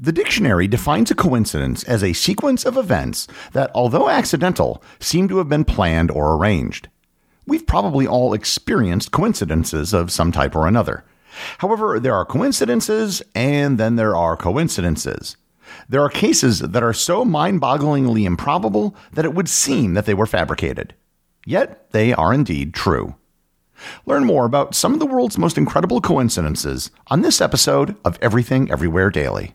The dictionary defines a coincidence as a sequence of events that, although accidental, seem to have been planned or arranged. We've probably all experienced coincidences of some type or another. However, there are coincidences and then there are coincidences. There are cases that are so mind bogglingly improbable that it would seem that they were fabricated. Yet they are indeed true. Learn more about some of the world's most incredible coincidences on this episode of Everything Everywhere Daily.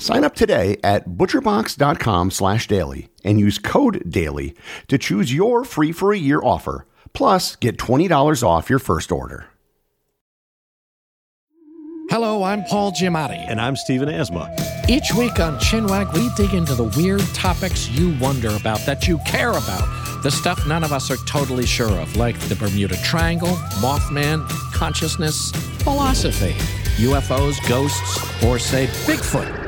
Sign up today at butcherbox.com slash daily and use code DAILY to choose your free for a year offer, plus get $20 off your first order. Hello, I'm Paul Giamatti. And I'm Stephen Asma. Each week on Chinwag, we dig into the weird topics you wonder about, that you care about, the stuff none of us are totally sure of, like the Bermuda Triangle, Mothman, consciousness, philosophy, UFOs, ghosts, or say Bigfoot.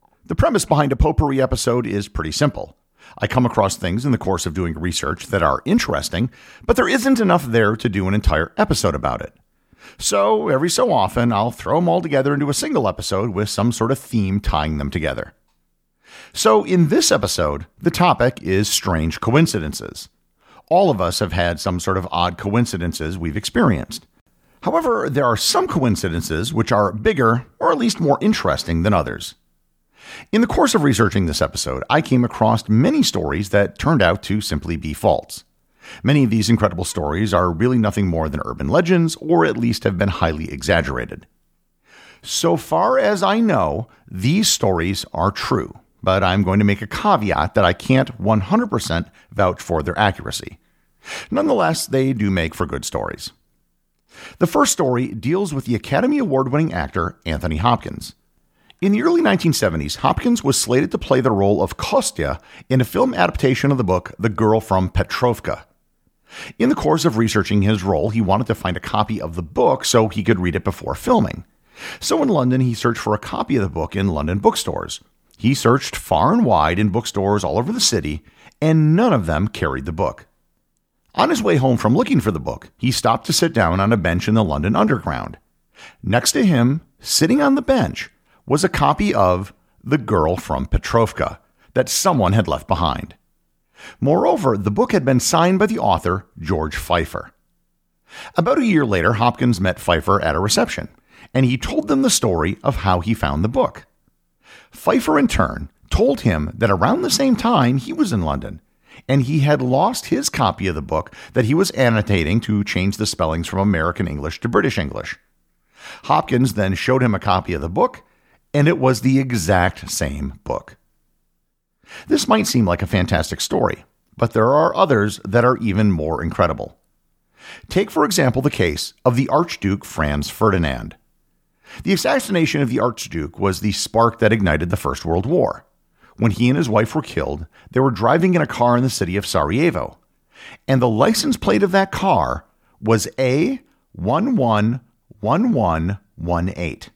The premise behind a potpourri episode is pretty simple. I come across things in the course of doing research that are interesting, but there isn't enough there to do an entire episode about it. So, every so often, I'll throw them all together into a single episode with some sort of theme tying them together. So, in this episode, the topic is strange coincidences. All of us have had some sort of odd coincidences we've experienced. However, there are some coincidences which are bigger or at least more interesting than others. In the course of researching this episode, I came across many stories that turned out to simply be false. Many of these incredible stories are really nothing more than urban legends, or at least have been highly exaggerated. So far as I know, these stories are true, but I'm going to make a caveat that I can't 100% vouch for their accuracy. Nonetheless, they do make for good stories. The first story deals with the Academy Award winning actor Anthony Hopkins. In the early 1970s, Hopkins was slated to play the role of Kostya in a film adaptation of the book The Girl from Petrovka. In the course of researching his role, he wanted to find a copy of the book so he could read it before filming. So in London, he searched for a copy of the book in London bookstores. He searched far and wide in bookstores all over the city, and none of them carried the book. On his way home from looking for the book, he stopped to sit down on a bench in the London Underground. Next to him, sitting on the bench, was a copy of The Girl from Petrovka that someone had left behind. Moreover, the book had been signed by the author, George Feifer. About a year later, Hopkins met Feifer at a reception, and he told them the story of how he found the book. Feifer, in turn, told him that around the same time he was in London, and he had lost his copy of the book that he was annotating to change the spellings from American English to British English. Hopkins then showed him a copy of the book, and it was the exact same book. This might seem like a fantastic story, but there are others that are even more incredible. Take, for example, the case of the Archduke Franz Ferdinand. The assassination of the Archduke was the spark that ignited the First World War. When he and his wife were killed, they were driving in a car in the city of Sarajevo, and the license plate of that car was A111118.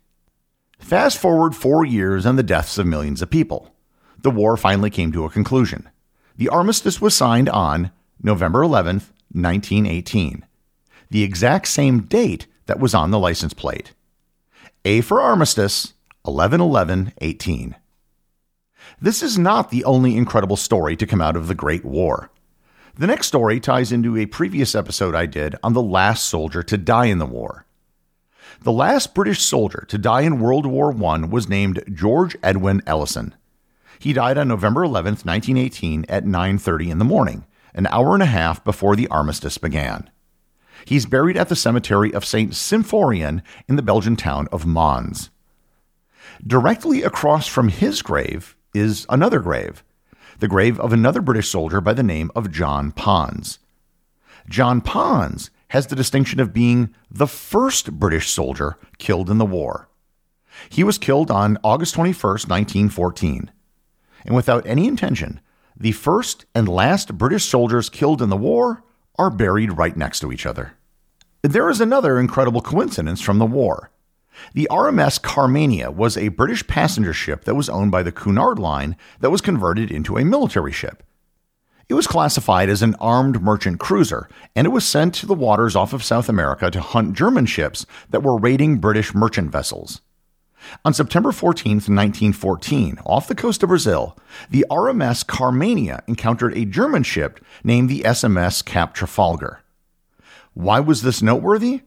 Fast forward four years and the deaths of millions of people. The war finally came to a conclusion. The armistice was signed on November 11th, 1918, the exact same date that was on the license plate. A for armistice, 11 11 18. This is not the only incredible story to come out of the Great War. The next story ties into a previous episode I did on the last soldier to die in the war. The last British soldier to die in World War I was named George Edwin Ellison. He died on November 11, 1918 at 9:30 in the morning, an hour and a half before the armistice began. He's buried at the cemetery of St. Symphorien in the Belgian town of Mons. Directly across from his grave is another grave, the grave of another British soldier by the name of John Pons. John Pons has the distinction of being the first British soldier killed in the war. He was killed on August 21, 1914. And without any intention, the first and last British soldiers killed in the war are buried right next to each other. There is another incredible coincidence from the war. The RMS Carmania was a British passenger ship that was owned by the Cunard Line that was converted into a military ship. It was classified as an armed merchant cruiser, and it was sent to the waters off of South America to hunt German ships that were raiding British merchant vessels. On September 14, 1914, off the coast of Brazil, the RMS Carmania encountered a German ship named the SMS Cap Trafalgar. Why was this noteworthy?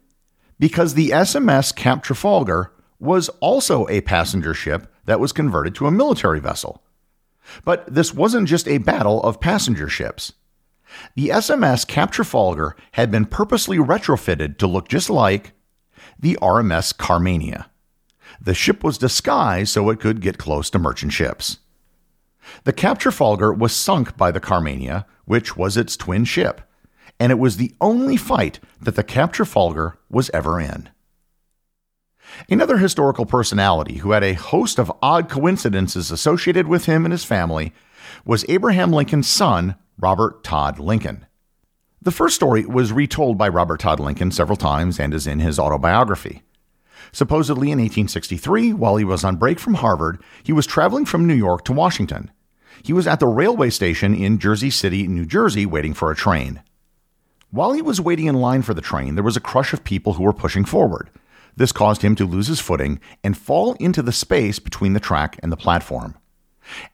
Because the SMS Cap Trafalgar was also a passenger ship that was converted to a military vessel. But this wasn't just a battle of passenger ships. The SMS Cap Trafalgar had been purposely retrofitted to look just like the RMS Carmania. The ship was disguised so it could get close to merchant ships. The Cap Trafalgar was sunk by the Carmania, which was its twin ship, and it was the only fight that the Cap Trafalgar was ever in. Another historical personality who had a host of odd coincidences associated with him and his family was Abraham Lincoln's son, Robert Todd Lincoln. The first story was retold by Robert Todd Lincoln several times and is in his autobiography. Supposedly in 1863, while he was on break from Harvard, he was traveling from New York to Washington. He was at the railway station in Jersey City, New Jersey, waiting for a train. While he was waiting in line for the train, there was a crush of people who were pushing forward. This caused him to lose his footing and fall into the space between the track and the platform.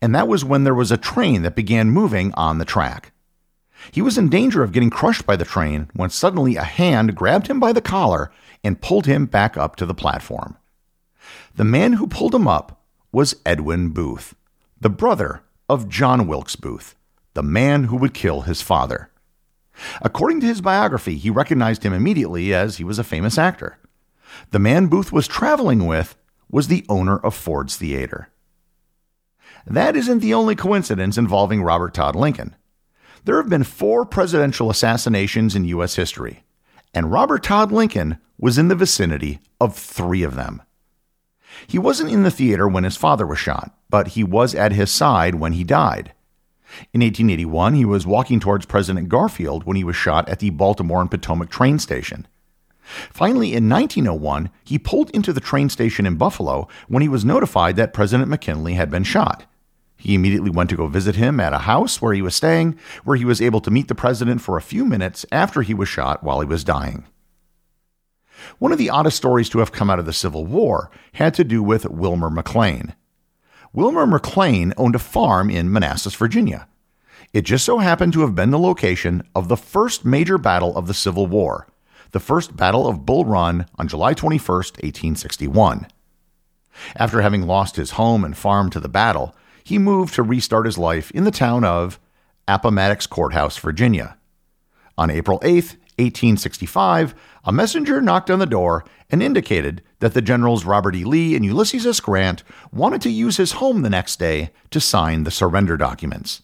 And that was when there was a train that began moving on the track. He was in danger of getting crushed by the train when suddenly a hand grabbed him by the collar and pulled him back up to the platform. The man who pulled him up was Edwin Booth, the brother of John Wilkes Booth, the man who would kill his father. According to his biography, he recognized him immediately as he was a famous actor. The man Booth was traveling with was the owner of Ford's Theater. That isn't the only coincidence involving Robert Todd Lincoln. There have been four presidential assassinations in U.S. history, and Robert Todd Lincoln was in the vicinity of three of them. He wasn't in the theater when his father was shot, but he was at his side when he died. In 1881, he was walking towards President Garfield when he was shot at the Baltimore and Potomac train station. Finally, in 1901, he pulled into the train station in Buffalo when he was notified that President McKinley had been shot. He immediately went to go visit him at a house where he was staying, where he was able to meet the president for a few minutes after he was shot while he was dying. One of the oddest stories to have come out of the Civil War had to do with Wilmer McLean. Wilmer McLean owned a farm in Manassas, Virginia. It just so happened to have been the location of the first major battle of the Civil War, the First Battle of Bull Run on July 21, 1861. After having lost his home and farm to the battle, he moved to restart his life in the town of Appomattox Courthouse, Virginia. On April 8, 1865, a messenger knocked on the door and indicated that the generals Robert E. Lee and Ulysses S. Grant wanted to use his home the next day to sign the surrender documents.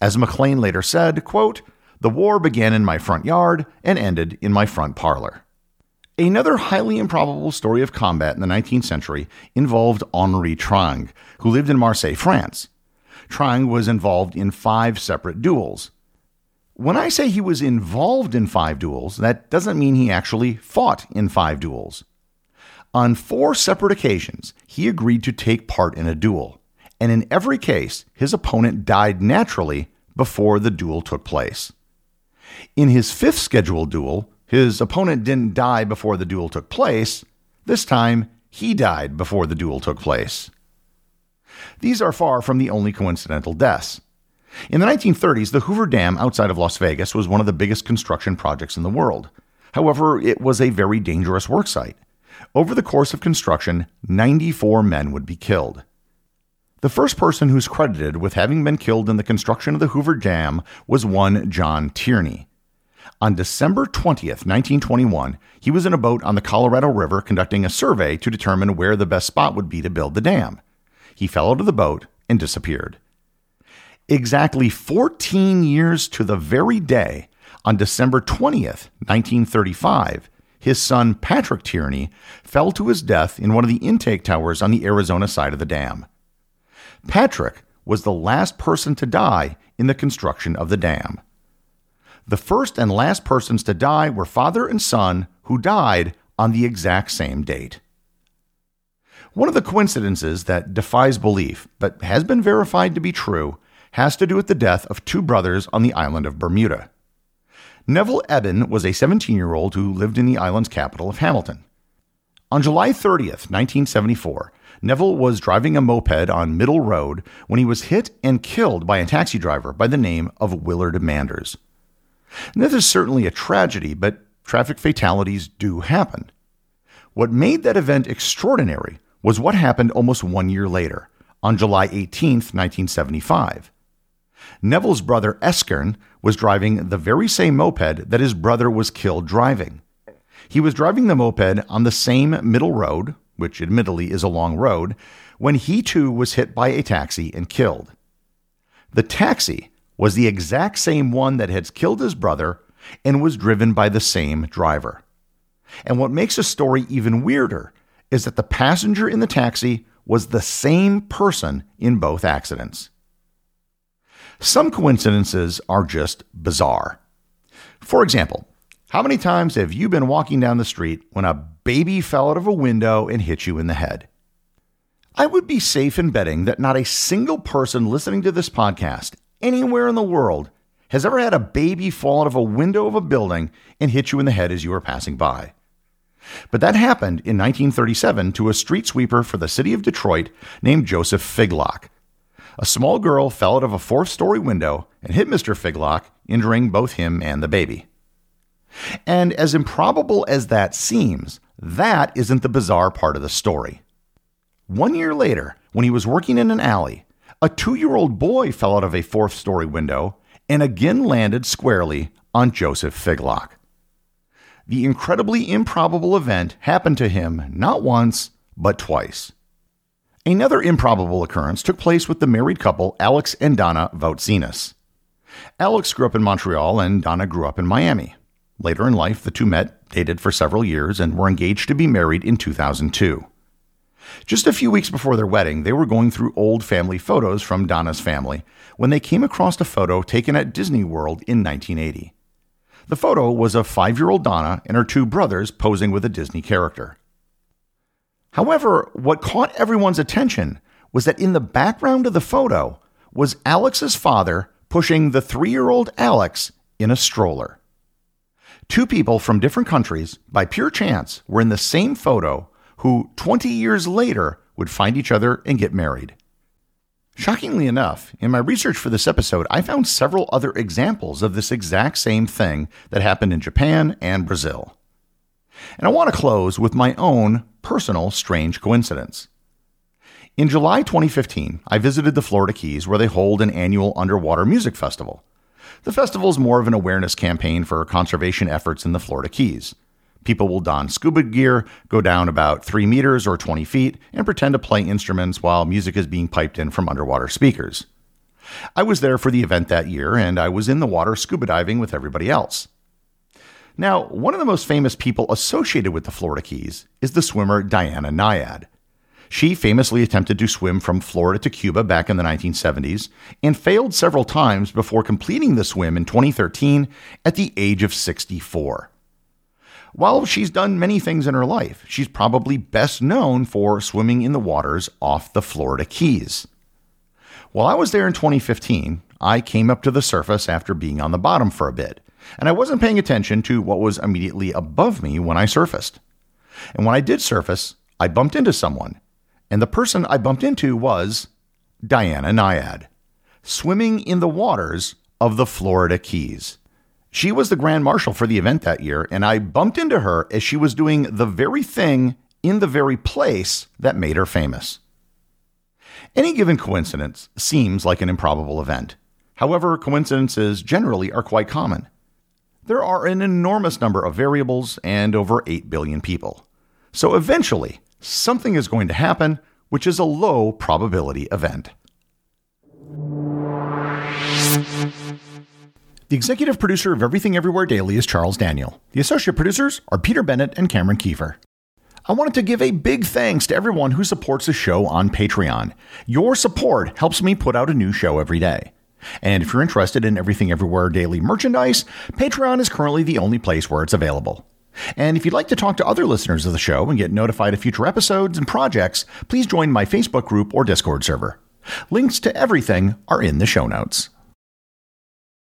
As McLean later said, quote, The war began in my front yard and ended in my front parlor. Another highly improbable story of combat in the 19th century involved Henri Trang, who lived in Marseille, France. Trang was involved in five separate duels. When I say he was involved in five duels, that doesn't mean he actually fought in five duels. On four separate occasions, he agreed to take part in a duel, and in every case, his opponent died naturally before the duel took place. In his fifth scheduled duel, his opponent didn't die before the duel took place. This time, he died before the duel took place. These are far from the only coincidental deaths. In the 1930s, the Hoover Dam outside of Las Vegas was one of the biggest construction projects in the world. However, it was a very dangerous worksite. Over the course of construction, 94 men would be killed. The first person who's credited with having been killed in the construction of the Hoover Dam was one John Tierney. On December 20th, 1921, he was in a boat on the Colorado River conducting a survey to determine where the best spot would be to build the dam. He fell out of the boat and disappeared. Exactly 14 years to the very day, on December 20th, 1935, his son Patrick Tierney fell to his death in one of the intake towers on the Arizona side of the dam. Patrick was the last person to die in the construction of the dam. The first and last persons to die were father and son, who died on the exact same date. One of the coincidences that defies belief, but has been verified to be true, has to do with the death of two brothers on the island of Bermuda. Neville Ebbin was a 17 year old who lived in the island's capital of Hamilton. On July 30th, 1974, Neville was driving a moped on Middle Road when he was hit and killed by a taxi driver by the name of Willard Manders. And this is certainly a tragedy, but traffic fatalities do happen. What made that event extraordinary was what happened almost one year later, on July 18, 1975. Neville's brother Erskine was driving the very same moped that his brother was killed driving. He was driving the moped on the same middle road, which admittedly is a long road, when he too was hit by a taxi and killed. The taxi was the exact same one that had killed his brother and was driven by the same driver. And what makes the story even weirder is that the passenger in the taxi was the same person in both accidents. Some coincidences are just bizarre. For example, how many times have you been walking down the street when a baby fell out of a window and hit you in the head? I would be safe in betting that not a single person listening to this podcast anywhere in the world has ever had a baby fall out of a window of a building and hit you in the head as you were passing by. But that happened in 1937 to a street sweeper for the city of Detroit named Joseph Figlock. A small girl fell out of a fourth story window and hit Mr. Figlock, injuring both him and the baby. And as improbable as that seems, that isn't the bizarre part of the story. One year later, when he was working in an alley, a two year old boy fell out of a fourth story window and again landed squarely on Joseph Figlock. The incredibly improbable event happened to him not once, but twice. Another improbable occurrence took place with the married couple Alex and Donna Voutsinas. Alex grew up in Montreal and Donna grew up in Miami. Later in life, the two met, dated for several years, and were engaged to be married in 2002. Just a few weeks before their wedding, they were going through old family photos from Donna's family when they came across a photo taken at Disney World in 1980. The photo was of five year old Donna and her two brothers posing with a Disney character. However, what caught everyone's attention was that in the background of the photo was Alex's father pushing the three year old Alex in a stroller. Two people from different countries, by pure chance, were in the same photo who 20 years later would find each other and get married. Shockingly enough, in my research for this episode, I found several other examples of this exact same thing that happened in Japan and Brazil. And I want to close with my own personal strange coincidence. In July 2015, I visited the Florida Keys where they hold an annual underwater music festival. The festival is more of an awareness campaign for conservation efforts in the Florida Keys. People will don scuba gear, go down about 3 meters or 20 feet, and pretend to play instruments while music is being piped in from underwater speakers. I was there for the event that year, and I was in the water scuba diving with everybody else. Now, one of the most famous people associated with the Florida Keys is the swimmer Diana Nyad. She famously attempted to swim from Florida to Cuba back in the 1970s and failed several times before completing the swim in 2013 at the age of 64. While she's done many things in her life, she's probably best known for swimming in the waters off the Florida Keys. While I was there in 2015, I came up to the surface after being on the bottom for a bit, and I wasn't paying attention to what was immediately above me when I surfaced. And when I did surface, I bumped into someone, and the person I bumped into was Diana Nyad, swimming in the waters of the Florida Keys. She was the grand marshal for the event that year, and I bumped into her as she was doing the very thing in the very place that made her famous. Any given coincidence seems like an improbable event. However, coincidences generally are quite common. There are an enormous number of variables and over 8 billion people. So eventually, something is going to happen, which is a low probability event. The executive producer of Everything Everywhere Daily is Charles Daniel. The associate producers are Peter Bennett and Cameron Kieffer. I wanted to give a big thanks to everyone who supports the show on Patreon. Your support helps me put out a new show every day. And if you're interested in Everything Everywhere Daily merchandise, Patreon is currently the only place where it's available. And if you'd like to talk to other listeners of the show and get notified of future episodes and projects, please join my Facebook group or Discord server. Links to everything are in the show notes.